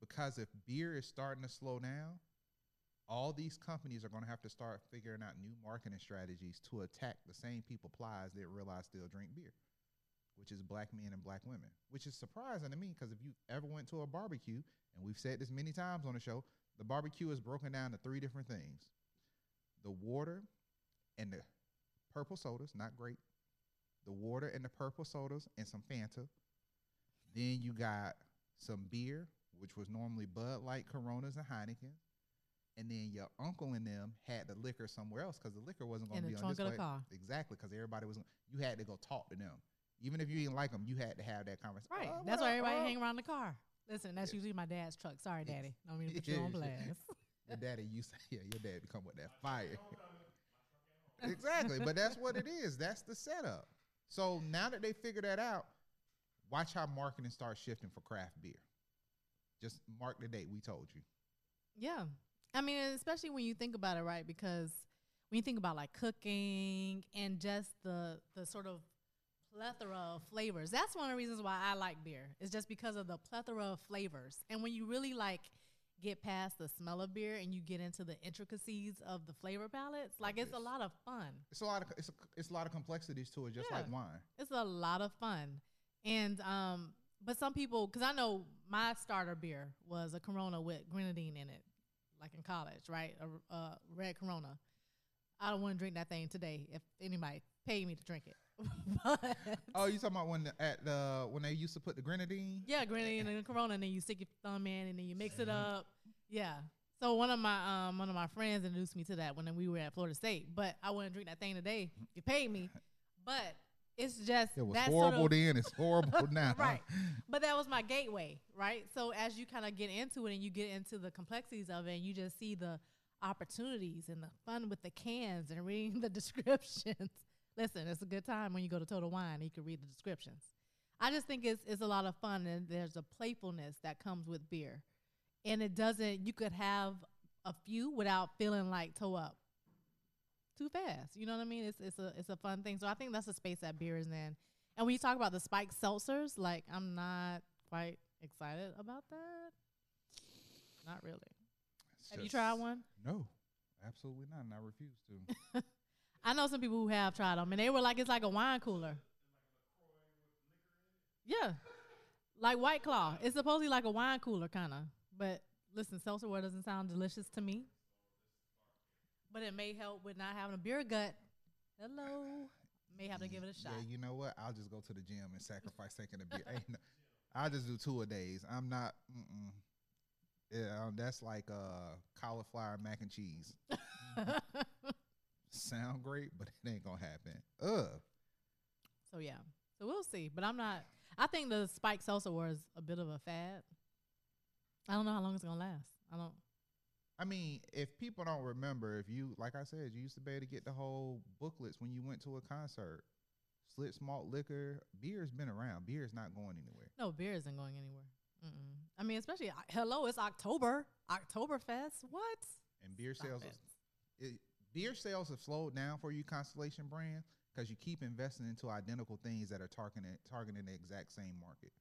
Because if beer is starting to slow down, all these companies are going to have to start figuring out new marketing strategies to attack the same people plies that realize still drink beer, which is black men and black women. Which is surprising to me because if you ever went to a barbecue, and we've said this many times on the show, the barbecue is broken down to three different things: the water and the purple sodas, not grape. The water and the purple sodas and some Fanta. Then you got some beer, which was normally Bud Light, Coronas, and Heineken. And then your uncle and them had the liquor somewhere else because the liquor wasn't going to be on the display. car. Exactly, because everybody was. You had to go talk to them, even if you didn't like them. You had to have that conversation. Right. "Oh, that's why up, everybody oh?" hang around the car. Listen, that's Yeah. usually my dad's truck. Sorry, daddy. Don't mean to put you on blast. Your daddy used to, yeah, your dad come with that fire. exactly, but that's what it is. That's the setup. So now that they figure that out, watch how marketing starts shifting for craft beer. Just mark the date we told you. Yeah. I mean, especially when you think about it, right? Because when you think about like cooking and just the the sort of plethora of flavors, that's one of the reasons why I like beer. It's just because of the plethora of flavors. And when you really like get past the smell of beer and you get into the intricacies of the flavor palettes, like it's a lot of fun. It's a lot of it's a, it's a lot of complexities to it, just like wine. It's a lot of fun. And um but some people cuz I know my starter beer was a Corona with grenadine in it like in college, right? A, a red Corona. I don't want to drink that thing today if anybody paid me to drink it. but Oh, you talking about when the, at the when they used to put the grenadine? yeah, grenadine and Corona and then you stick your thumb in and then you mix it up. Yeah. So one of my um one of my friends introduced me to that when we were at Florida State, but I wouldn't drink that thing today. You paid me. But it's just It was horrible sort of, then. It's horrible now. right. But that was my gateway, right? So as you kind of get into it and you get into the complexities of it, and you just see the opportunities and the fun with the cans and reading the descriptions. Listen, it's a good time when you go to Total Wine and you can read the descriptions. I just think it's it's a lot of fun and there's a playfulness that comes with beer. And it doesn't you could have a few without feeling like toe up too fast. You know what I mean? It's it's a it's a fun thing. So I think that's the space that beer is in. And when you talk about the spiked seltzers, like I'm not quite excited about that. Not really. It's Have you tried one? No, absolutely not. And I refuse to. I know some people who have tried them, and they were like, it's like a wine cooler. Yeah, like White Claw. It's supposedly like a wine cooler, kind of. But listen, seltzer water doesn't sound delicious to me. But it may help with not having a beer gut. Hello, may have to give it a shot. Yeah, you know what? I'll just go to the gym and sacrifice taking a beer. No- I'll just do two a days. I'm not. Mm-mm. Yeah, um, that's like uh, cauliflower mac and cheese. Sound great, but it ain't gonna happen. Ugh. So yeah, so we'll see. But I'm not. I think the spike salsa was a bit of a fad. I don't know how long it's gonna last. I don't. I mean, if people don't remember, if you like I said, you used to be able to get the whole booklets when you went to a concert. Schlitz malt liquor, beer's been around. Beer's not going anywhere. No, beer isn't going anywhere. Mm-mm. I mean, especially uh, hello, it's October, Oktoberfest. What? And beer Stop sales, it. is, beer sales have slowed down for you, Constellation brand, because you keep investing into identical things that are targeting targeting the exact same market.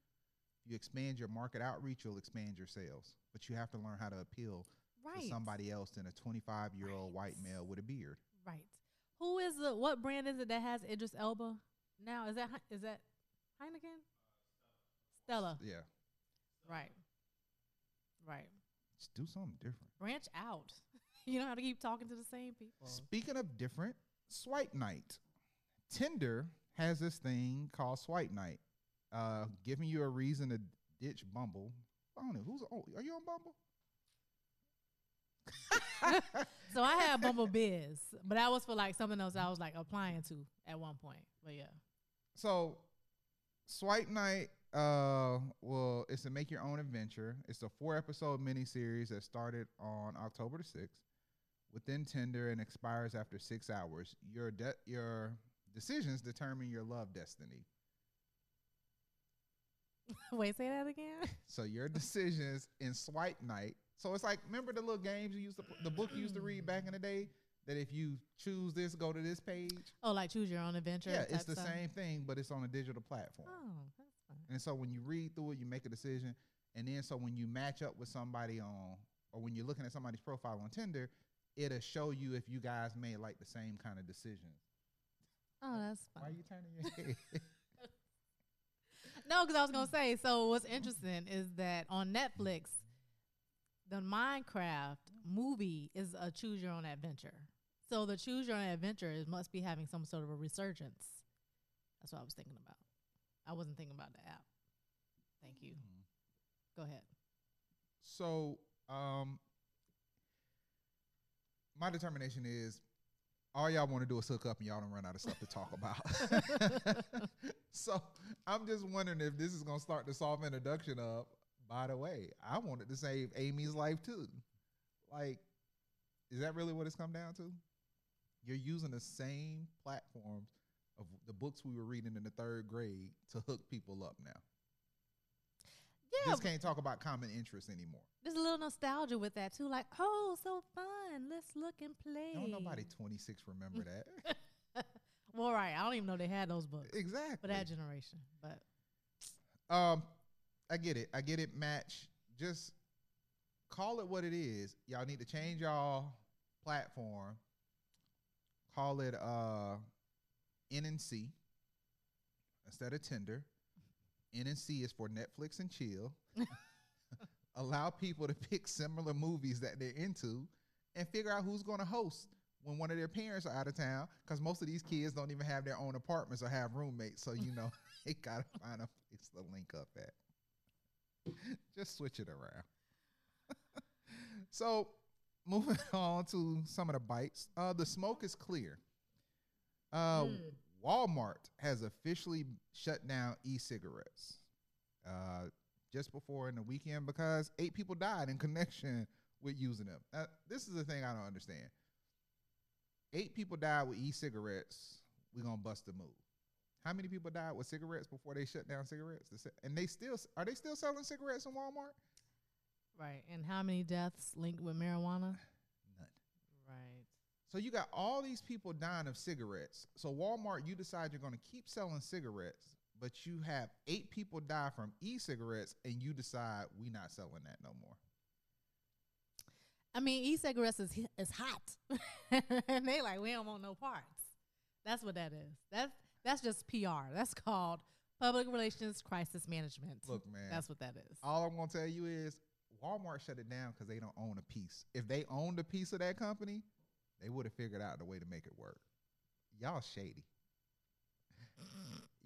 You expand your market outreach, you'll expand your sales, but you have to learn how to appeal Right. to somebody else than a 25 year old Right. white male with a beard. Right. Who is the what brand is it that has Idris Elba now? Is that is that Heineken? Stella. Yeah, Right. Right. just do something different. Branch out. you don't have to keep talking to the same people. Speaking of different, Swipe Night. Tinder has this thing called Swipe Night, uh, giving you a reason to ditch Bumble. I don't know who's. Oh, are you on Bumble? So I had Bumble Biz, but that was for like something else I was like applying to at one point. But yeah. So, Swipe Night, uh, well, it's a make your own adventure. It's a four episode miniseries that started on October the sixth within Tinder and expires after six hours. Your de- your decisions determine your love destiny. Wait, say that again. So your decisions in Swipe Night. So it's like remember the little games you used to, the book you used to read back in the day. That if you choose this, go to this page. Oh, like choose your own adventure. Yeah, it's the stuff? same thing, but it's on a digital platform. Oh, that's fine. And so when you read through it, you make a decision. And then so when you match up with somebody on, or when you're looking at somebody's profile on Tinder, it'll show you if you guys made like the same kind of decisions. Oh, that's Why fine. are you turning your head? No, because I was gonna say. So what's interesting is that on Netflix, the Minecraft movie is a choose your own adventure. So the choose your own adventure is, must be having some sort of a resurgence. That's what I was thinking about. I wasn't thinking about the app. Thank you. Go ahead. so um, my determination is all y'all want to do is hook up and y'all don't run out of stuff to talk about. so I'm just wondering if this is gonna start the soft introduction of. By the way, I wanted to save Amy's life too. Like, is that really what it's come down to? You're using the same platforms of the books we were reading in the third grade to hook people up now. Yeah, Just can't talk about common interests anymore. there's a little nostalgia with that too. Like, oh, so fun. Let's look and play. Don't nobody 26 remember that. Well, right. I don't even know they had those books exactly. for that generation. But Um, I get it. I get it. Match. Just call it what it is. Y'all need to change y'all platform. Call it uh NNC instead of Tinder. NNC is for Netflix and chill. Allow people to pick similar movies that they're into and figure out who's going to host when one of their parents are out of town because most of these kids don't even have their own apartments or have roommates. So, you know, they got to find a place to link up at. Just switch it around. so, moving on to some of the bites. Uh, the smoke is clear. Uh, Mm. Walmart has officially shut down e-cigarettes uh, just before in the weekend because eight people died in connection with using them. This is the thing I don't understand. Eight people died with e-cigarettes. We're gonna bust the move. How many people died with cigarettes before they shut down cigarettes? And they still are they still selling cigarettes in Walmart? right. And how many deaths linked with marijuana? So you got all these people dying of cigarettes. So Walmart, you decide you're going to keep selling cigarettes, but you have eight people die from e-cigarettes, and you decide we not selling that no more. I mean, e-cigarettes is is hot, and they like we don't want no parts. That's what that is. That's that's just PR. That's called public relations crisis management. Look, man, that's what that is. all I'm going to tell you is Walmart shut it down because they don't own a piece. If they owned a piece of that company, they would have figured out the way to make it work. Y'all shady.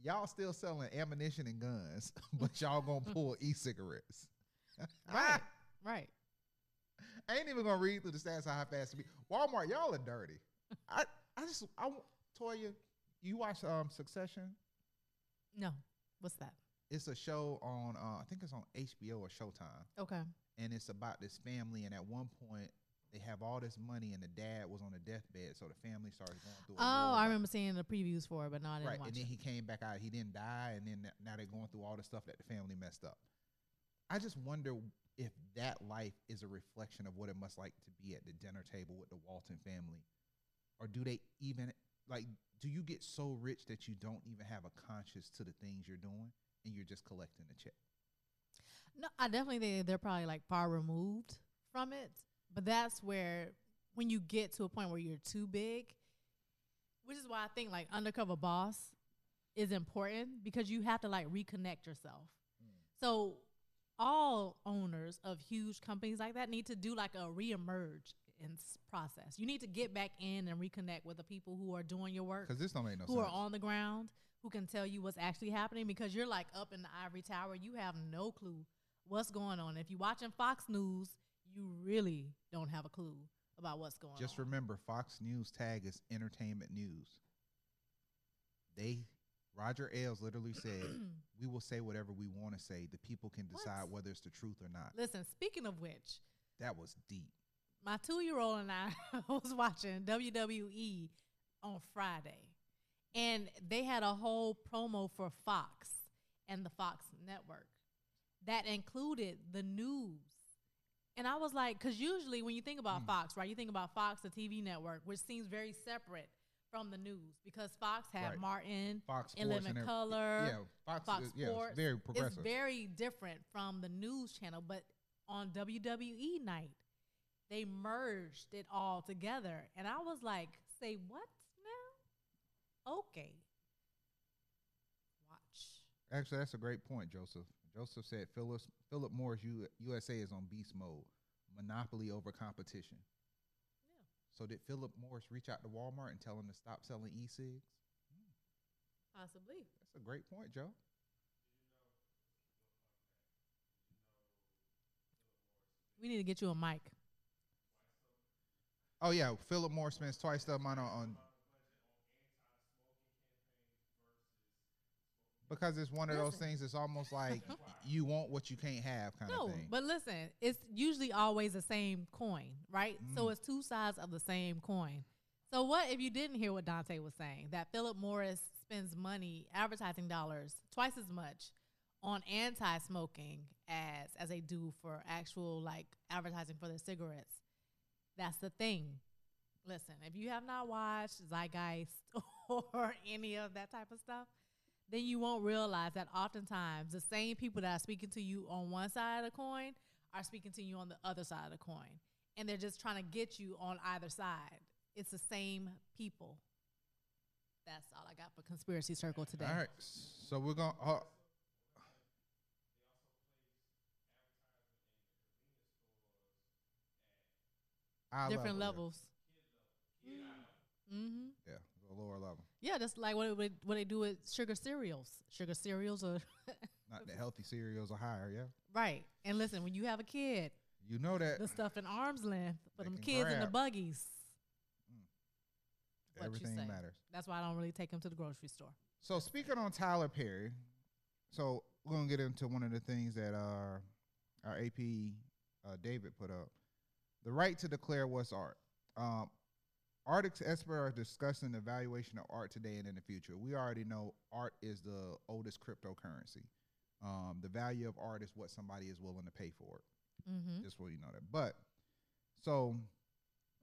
y'all still selling ammunition and guns, but y'all gonna pull e-cigarettes. Right. Right. I ain't even gonna read through the stats how fast it be. Walmart, y'all are dirty. I, I just, I, Toya, you watch um Succession? No. What's that? It's a show on, uh, I think it's on HBO or Showtime, Okay. and it's about this family. And at one point, they have all this money, and the dad was on the deathbed, so the family started going through. Oh. I remember seeing the previews for it, but no, I didn't right, and then it. he came back out. He didn't die, and then now they're going through all the stuff that the family messed up. I just wonder if that life is a reflection of what it must like to be at the dinner table with the Walton family, or do they even like? Do you get so rich that you don't even have a conscience to the things you're doing, and you're just collecting a check? No, I definitely think they're probably like far removed from it. But that's where when you get to a point where you're too big, which is why I think like undercover boss is important because you have to like reconnect yourself. Mm. So all owners of huge companies like that need to do like a reemerge in process. You need to get back in and reconnect with the people who are doing your work, Because this don't make no who sense. Who are on the ground, who can tell you what's actually happening because you're like up in the ivory tower. You have no clue what's going on. If you're watching Fox News, you really don't have a clue about what's going Just on. Just remember, Fox News tag is entertainment news. They, Roger Ailes literally said, "We will say whatever we want to say. The people can decide What? whether it's the truth or not." Listen, speaking of which, That was deep. my two year old and I was watching WWE on Friday, and they had a whole promo for Fox and the Fox network that included the news. And I was like, because usually when you think about Mm. Fox, right, you think about Fox, the TV network, which seems very separate from the news because Fox had Right. Martin, Fox Sports Living and Color, Yeah, Fox. Fox is, yeah, Sports. it's very it's very different from the news channel. But on WWE night, they merged it all together. And I was like, say what now? Okay. Watch. Actually, that's a great point, Joseph. Joseph said Phyllis, Philip Morris U, USA is on beast mode, monopoly over competition. Yeah. So did Philip Morris reach out to Walmart and tell them to stop selling e-cigs? Possibly. That's a great point, Joe. We need to get you a mic. Oh yeah, Philip Morris spends twice the amount on, on because it's one of those things. It's almost like you want what you can't have, kind No, of thing. but listen, it's usually always the same coin, right? So Mm. it's two sides of the same coin. So what if you didn't hear what Dante was saying? That Philip Morris spends money, advertising dollars, twice as much on anti-smoking as as they do for actual like advertising for their cigarettes. That's the thing. Listen, if you have not watched Zeitgeist or any of that type of stuff, then you won't realize that oftentimes the same people that are speaking to you on one side of the coin are speaking to you on the other side of the coin. And they're just trying to get you on either side. It's the same people. That's all I got for Conspiracy Circle today. All right, so we're gonna. Uh, Different level, levels. Mm-hmm. Yeah, the lower level, Yeah, that's like what, it, what they do with sugar cereals. Sugar cereals are not the healthy cereals are higher. Yeah, right. And listen, when you have a kid, you know that the stuff in arm's length for them kids in the grab. buggies. you everything matters. That's why I don't really take them to the grocery store. So speaking on Tyler Perry, so we're gonna get into one of the things that our our AP uh, David put up: the right to declare what's art. Um, art experts are discussing the valuation of art today and in the future. We already know art is the oldest cryptocurrency. Um, the value of art is what somebody is willing to pay for it. Mm-hmm. Just so you know that. But so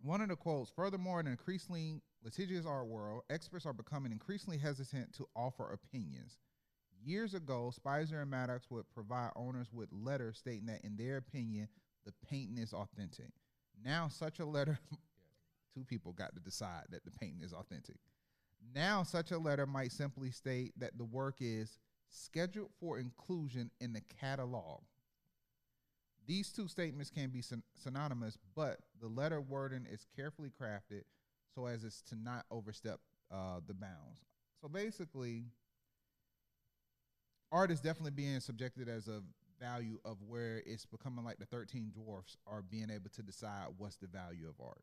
one of the quotes, furthermore, in an increasingly litigious art world, experts are becoming increasingly hesitant to offer opinions. Years ago, Spicer and Maddox would provide owners with letters stating that, in their opinion, the painting is authentic. Now, such a letter, two people got to decide that the painting is authentic. Now, such a letter might simply state that the work is scheduled for inclusion in the catalog. These two statements can be syn- synonymous, but the letter wording is carefully crafted so as it's to not overstep uh, the bounds. So basically, art is definitely being subjected as a value of where it's becoming like the 13 dwarfs are being able to decide what's the value of art.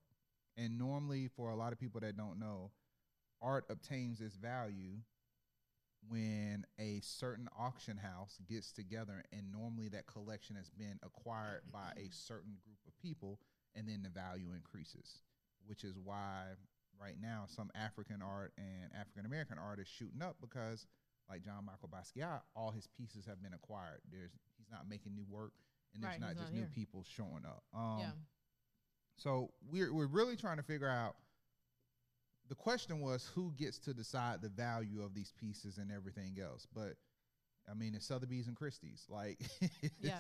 And normally, for a lot of people that don't know, art obtains its value when a certain auction house gets together and normally that collection has been acquired by a certain group of people and then the value increases which is why right now some african art and african american art is shooting up because like Jean-Michel Basquiat all his pieces have been acquired. There's he's not making new work and there's Right, not just not new people showing up. Um, yeah. So we're we're really trying to figure out. The question was who gets to decide the value of these pieces and everything else. But I mean, it's Sotheby's and Christie's. Like, Yeah.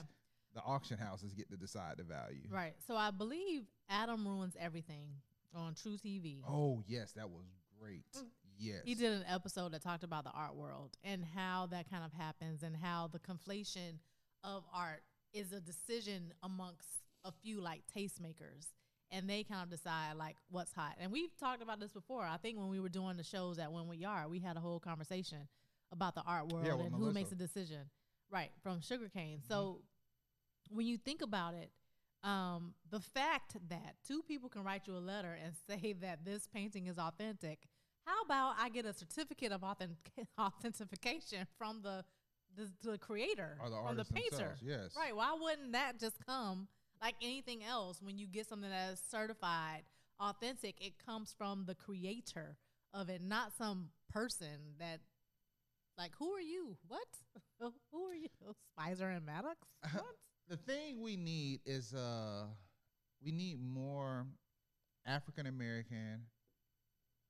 the auction houses get to decide the value. Right. So I believe Adam ruins everything on truTV. Oh yes, that was great. Mm. Yes, He did an episode that talked about the art world and how that kind of happens and how the conflation of art is a decision amongst a few like tastemakers and they kind of decide like what's hot. And we've talked about this before. I think when we were doing the shows at When We Are, we had a whole conversation about the art world Yeah, and who makes a decision. Right, from sugarcane. So when you think about it, um, the fact that two people can write you a letter and say that this painting is authentic, how about I get a certificate of authentic- authentication from the the, the creator, Or the from the painter? themselves, yes. Right. Why wouldn't that just come like anything else when you get something that is certified authentic? It comes from the creator of it, not some person that. Like, who are you? What? who are you? Spicer and Maddox? What? the thing we need is uh we need more African American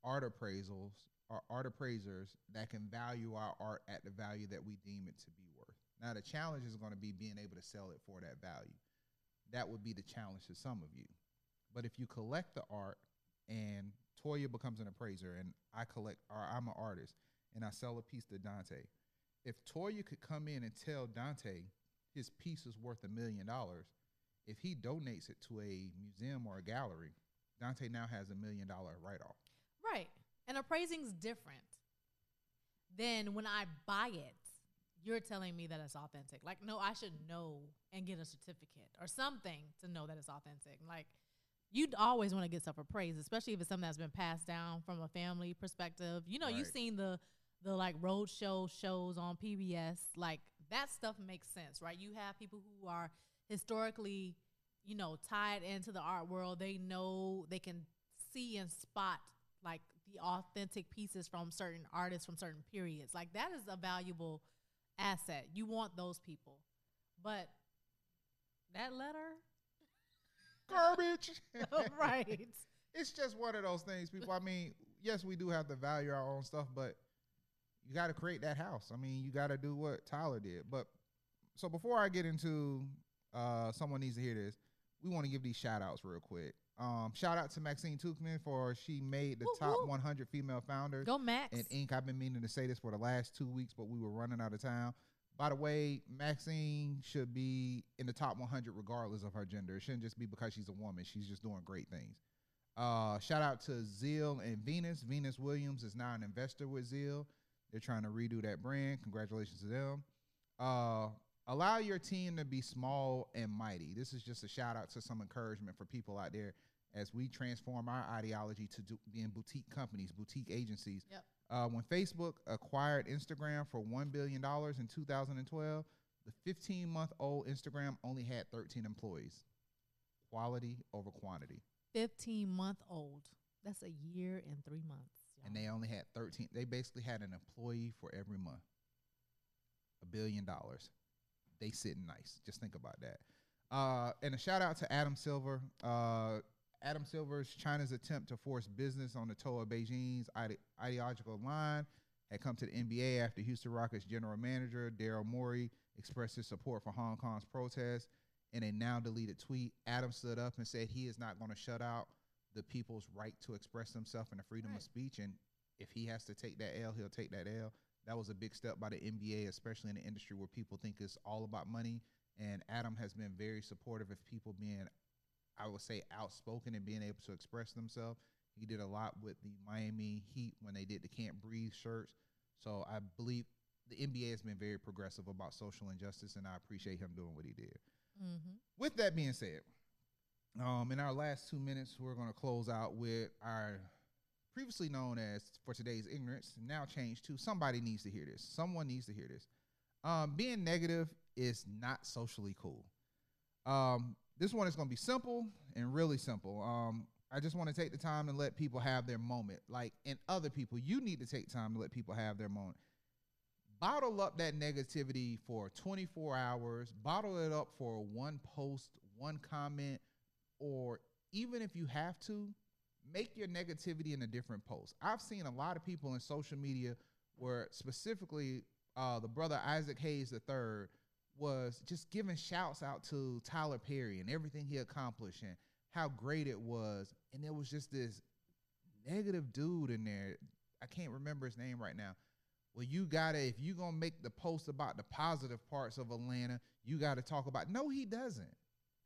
art appraisals or art appraisers that can value our art at the value that we deem it to be worth. Now the challenge is going to be being able to sell it for that value. That would be the challenge to some of you. But if you collect the art and Toya becomes an appraiser and I collect or I'm an artist and I sell a piece to Dante, if Toya could come in and tell Dante his piece is worth a million dollars, if he donates it to a museum or a gallery, Dante now has a million dollar write off. Right. And appraising's different than when I buy it. You're telling me that it's authentic. Like, no, I should know and get a certificate or something to know that it's authentic. Like, you'd always want to get stuff appraised, especially if it's something that's been passed down from a family perspective. You know, you've seen the the like road show shows on PBS. Like that stuff makes sense, right? You have people who are historically, you know, tied into the art world. They know they can see and spot like the authentic pieces from certain artists from certain periods. Like that is a valuable asset. You want those people. But that letter Garbage. right. it's just one of those things, people. I mean, yes, we do have to value our own stuff, but you got to create that house. I mean, you got to do what Tyler did. But so before I get into uh, someone needs to hear this, we want to give these shout outs real quick. Um, shout out to Maxine Tuchman for she made the Woo, top woo. 100 female founders Go Max. in Inc. I've been meaning to say this for the last two weeks, but we were running out of time. By the way, Maxine should be in the top 100 regardless of her gender. It shouldn't just be because she's a woman. She's just doing great things. Uh, shout out to Zeal and Venus. Venus Williams is now an investor with Zeal. They're trying to redo that brand. Congratulations to them. Uh, allow your team to be small and mighty. This is just a shout out to some encouragement for people out there as we transform our ideology to do, being boutique companies, boutique agencies. Yep. Uh, when Facebook acquired Instagram for $1 billion in 2012, the 15 month old Instagram only had 13 employees. Quality over quantity. 15 month old. That's a year and three months. And y'all. they only had 13. They basically had an employee for every month. A billion dollars. They sitting nice. Just think about that. Uh, and a shout out to Adam Silver. Uh, Adam Silver's China's attempt to force business on the toe of Beijing's ide- ideological line had come to the NBA after Houston Rockets general manager Daryl Morey expressed his support for Hong Kong's protests. In a now deleted tweet, Adam stood up and said he is not going to shut out the people's right to express themselves and the freedom Right. of speech. And if he has to take that L, he'll take that L. That was a big step by the NBA, especially in the industry where people think it's all about money. And Adam has been very supportive of people being, I would say, outspoken and being able to express themselves. He did a lot with the Miami Heat when they did the Can't Breathe shirts. So I believe the NBA has been very progressive about social injustice, and I appreciate him doing what he did. Mhm. With that being said, um, in our last two minutes, we're going to close out with our previously known as for today's ignorance, now changed to somebody needs to hear this. Someone needs to hear this. Um, being negative is not socially cool. Um, this one is going to be simple and really simple. Um, I just want to take the time and let people have their moment. Like, and other people, you need to take time to let people have their moment. Bottle up that negativity for 24 hours, bottle it up for one post, one comment, or even if you have to, make your negativity in a different post. I've seen a lot of people in social media where specifically uh, the brother Isaac Hayes III was just giving shouts out to Tyler Perry and everything he accomplished and how great it was. And there was just this negative dude in there. I can't remember his name right now. Well, you gotta if you're gonna make the post about the positive parts of Atlanta, you gotta talk about. No, he doesn't.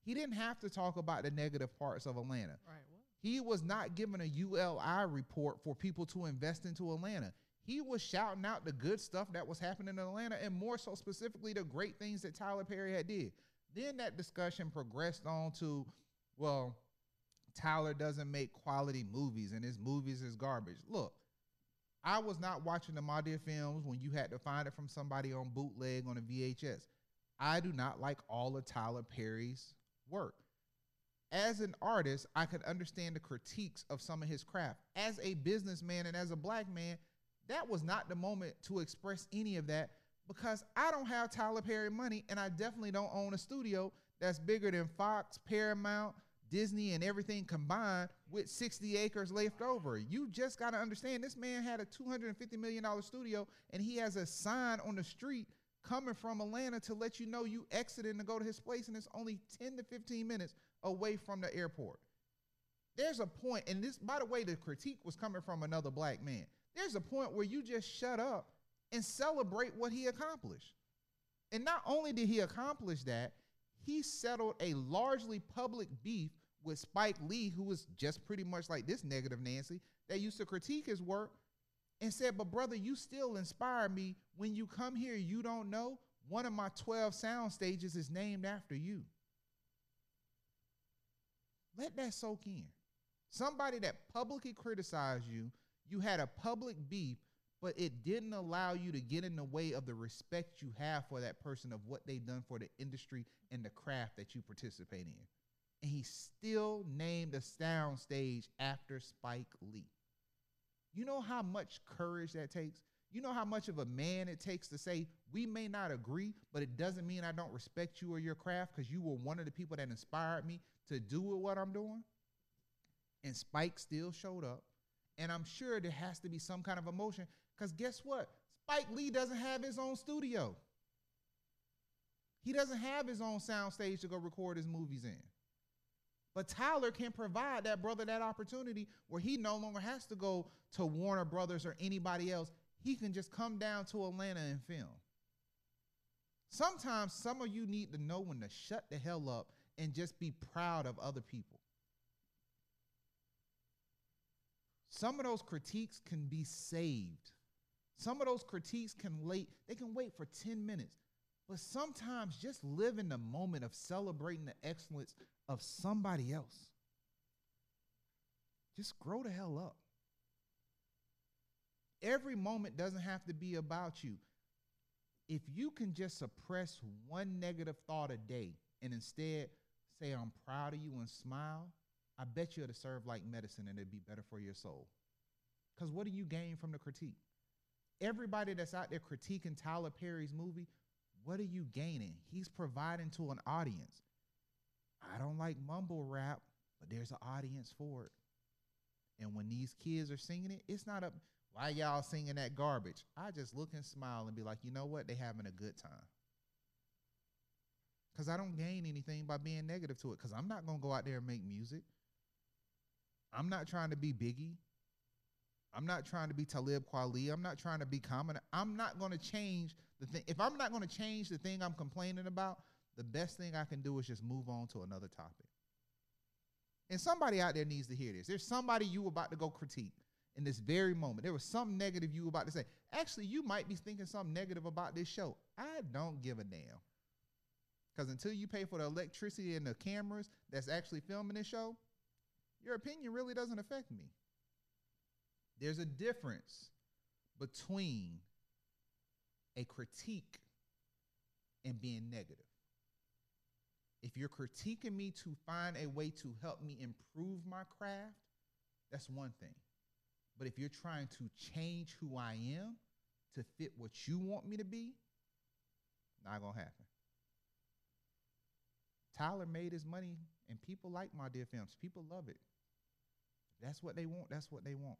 He didn't have to talk about the negative parts of Atlanta. Right. He was not giving a ULI report for people to invest into Atlanta. He was shouting out the good stuff that was happening in Atlanta and more so specifically the great things that Tyler Perry had did. Then that discussion progressed on to, well, Tyler doesn't make quality movies and his movies is garbage. Look, I was not watching the Madea films when you had to find it from somebody on bootleg on a VHS. I do not like all of Tyler Perry's work. As an artist, I could understand the critiques of some of his craft. As a businessman and as a black man, that was not the moment to express any of that because I don't have Tyler Perry money and I definitely don't own a studio that's bigger than Fox, Paramount, Disney, and everything combined with 60 acres left over. You just got to understand this man had a $250 million studio and he has a sign on the street coming from Atlanta to let you know you exiting to go to his place and it's only 10 to 15 minutes away from the airport. There's a point, and this, by the way, the critique was coming from another black man. There's a point where you just shut up and celebrate what he accomplished. And not only did he accomplish that, he settled a largely public beef with Spike Lee, who was just pretty much like this negative Nancy, that used to critique his work and said, But brother, you still inspire me. When you come here, you don't know. One of my 12 sound stages is named after you. Let that soak in. Somebody that publicly criticized you, you had a public beef, but it didn't allow you to get in the way of the respect you have for that person of what they've done for the industry and the craft that you participate in. And he still named a sound stage after Spike Lee. You know how much courage that takes? You know how much of a man it takes to say, we may not agree, but it doesn't mean I don't respect you or your craft because you were one of the people that inspired me to do with what I'm doing? And Spike still showed up. And I'm sure there has to be some kind of emotion because guess what? Spike Lee doesn't have his own studio. He doesn't have his own soundstage to go record his movies in. But Tyler can provide that brother that opportunity where he no longer has to go to Warner Brothers or anybody else. He can just come down to Atlanta and film. Sometimes some of you need to know when to shut the hell up and just be proud of other people. Some of those critiques can be saved. Some of those critiques can wait, they can wait for 10 minutes. But sometimes just live in the moment of celebrating the excellence of somebody else. Just grow the hell up. Every moment doesn't have to be about you. If you can just suppress one negative thought a day and instead say, I'm proud of you and smile, I bet you it'll serve like medicine and it'd be better for your soul. Because what do you gain from the critique? Everybody that's out there critiquing Tyler Perry's movie, what are you gaining? He's providing to an audience. I don't like mumble rap, but there's an audience for it. And when these kids are singing it, it's not a why y'all singing that garbage. I just look and smile and be like, you know what? They having a good time. Cause I don't gain anything by being negative to it. Cause I'm not gonna go out there and make music. I'm not trying to be Biggie. I'm not trying to be Talib Kweli. I'm not trying to be common. I'm not going to change the thing. If I'm not going to change the thing I'm complaining about, the best thing I can do is just move on to another topic. And somebody out there needs to hear this. There's somebody you about to go critique in this very moment. There was some negative you about to say. Actually, you might be thinking something negative about this show. I don't give a damn. Because until you pay for the electricity and the cameras that's actually filming this show, your opinion really doesn't affect me. There's a difference between a critique and being negative. If you're critiquing me to find a way to help me improve my craft, that's one thing. But if you're trying to change who I am to fit what you want me to be, not gonna happen. Tyler made his money, and people like Madea films. People love it. That's what they want. That's what they want.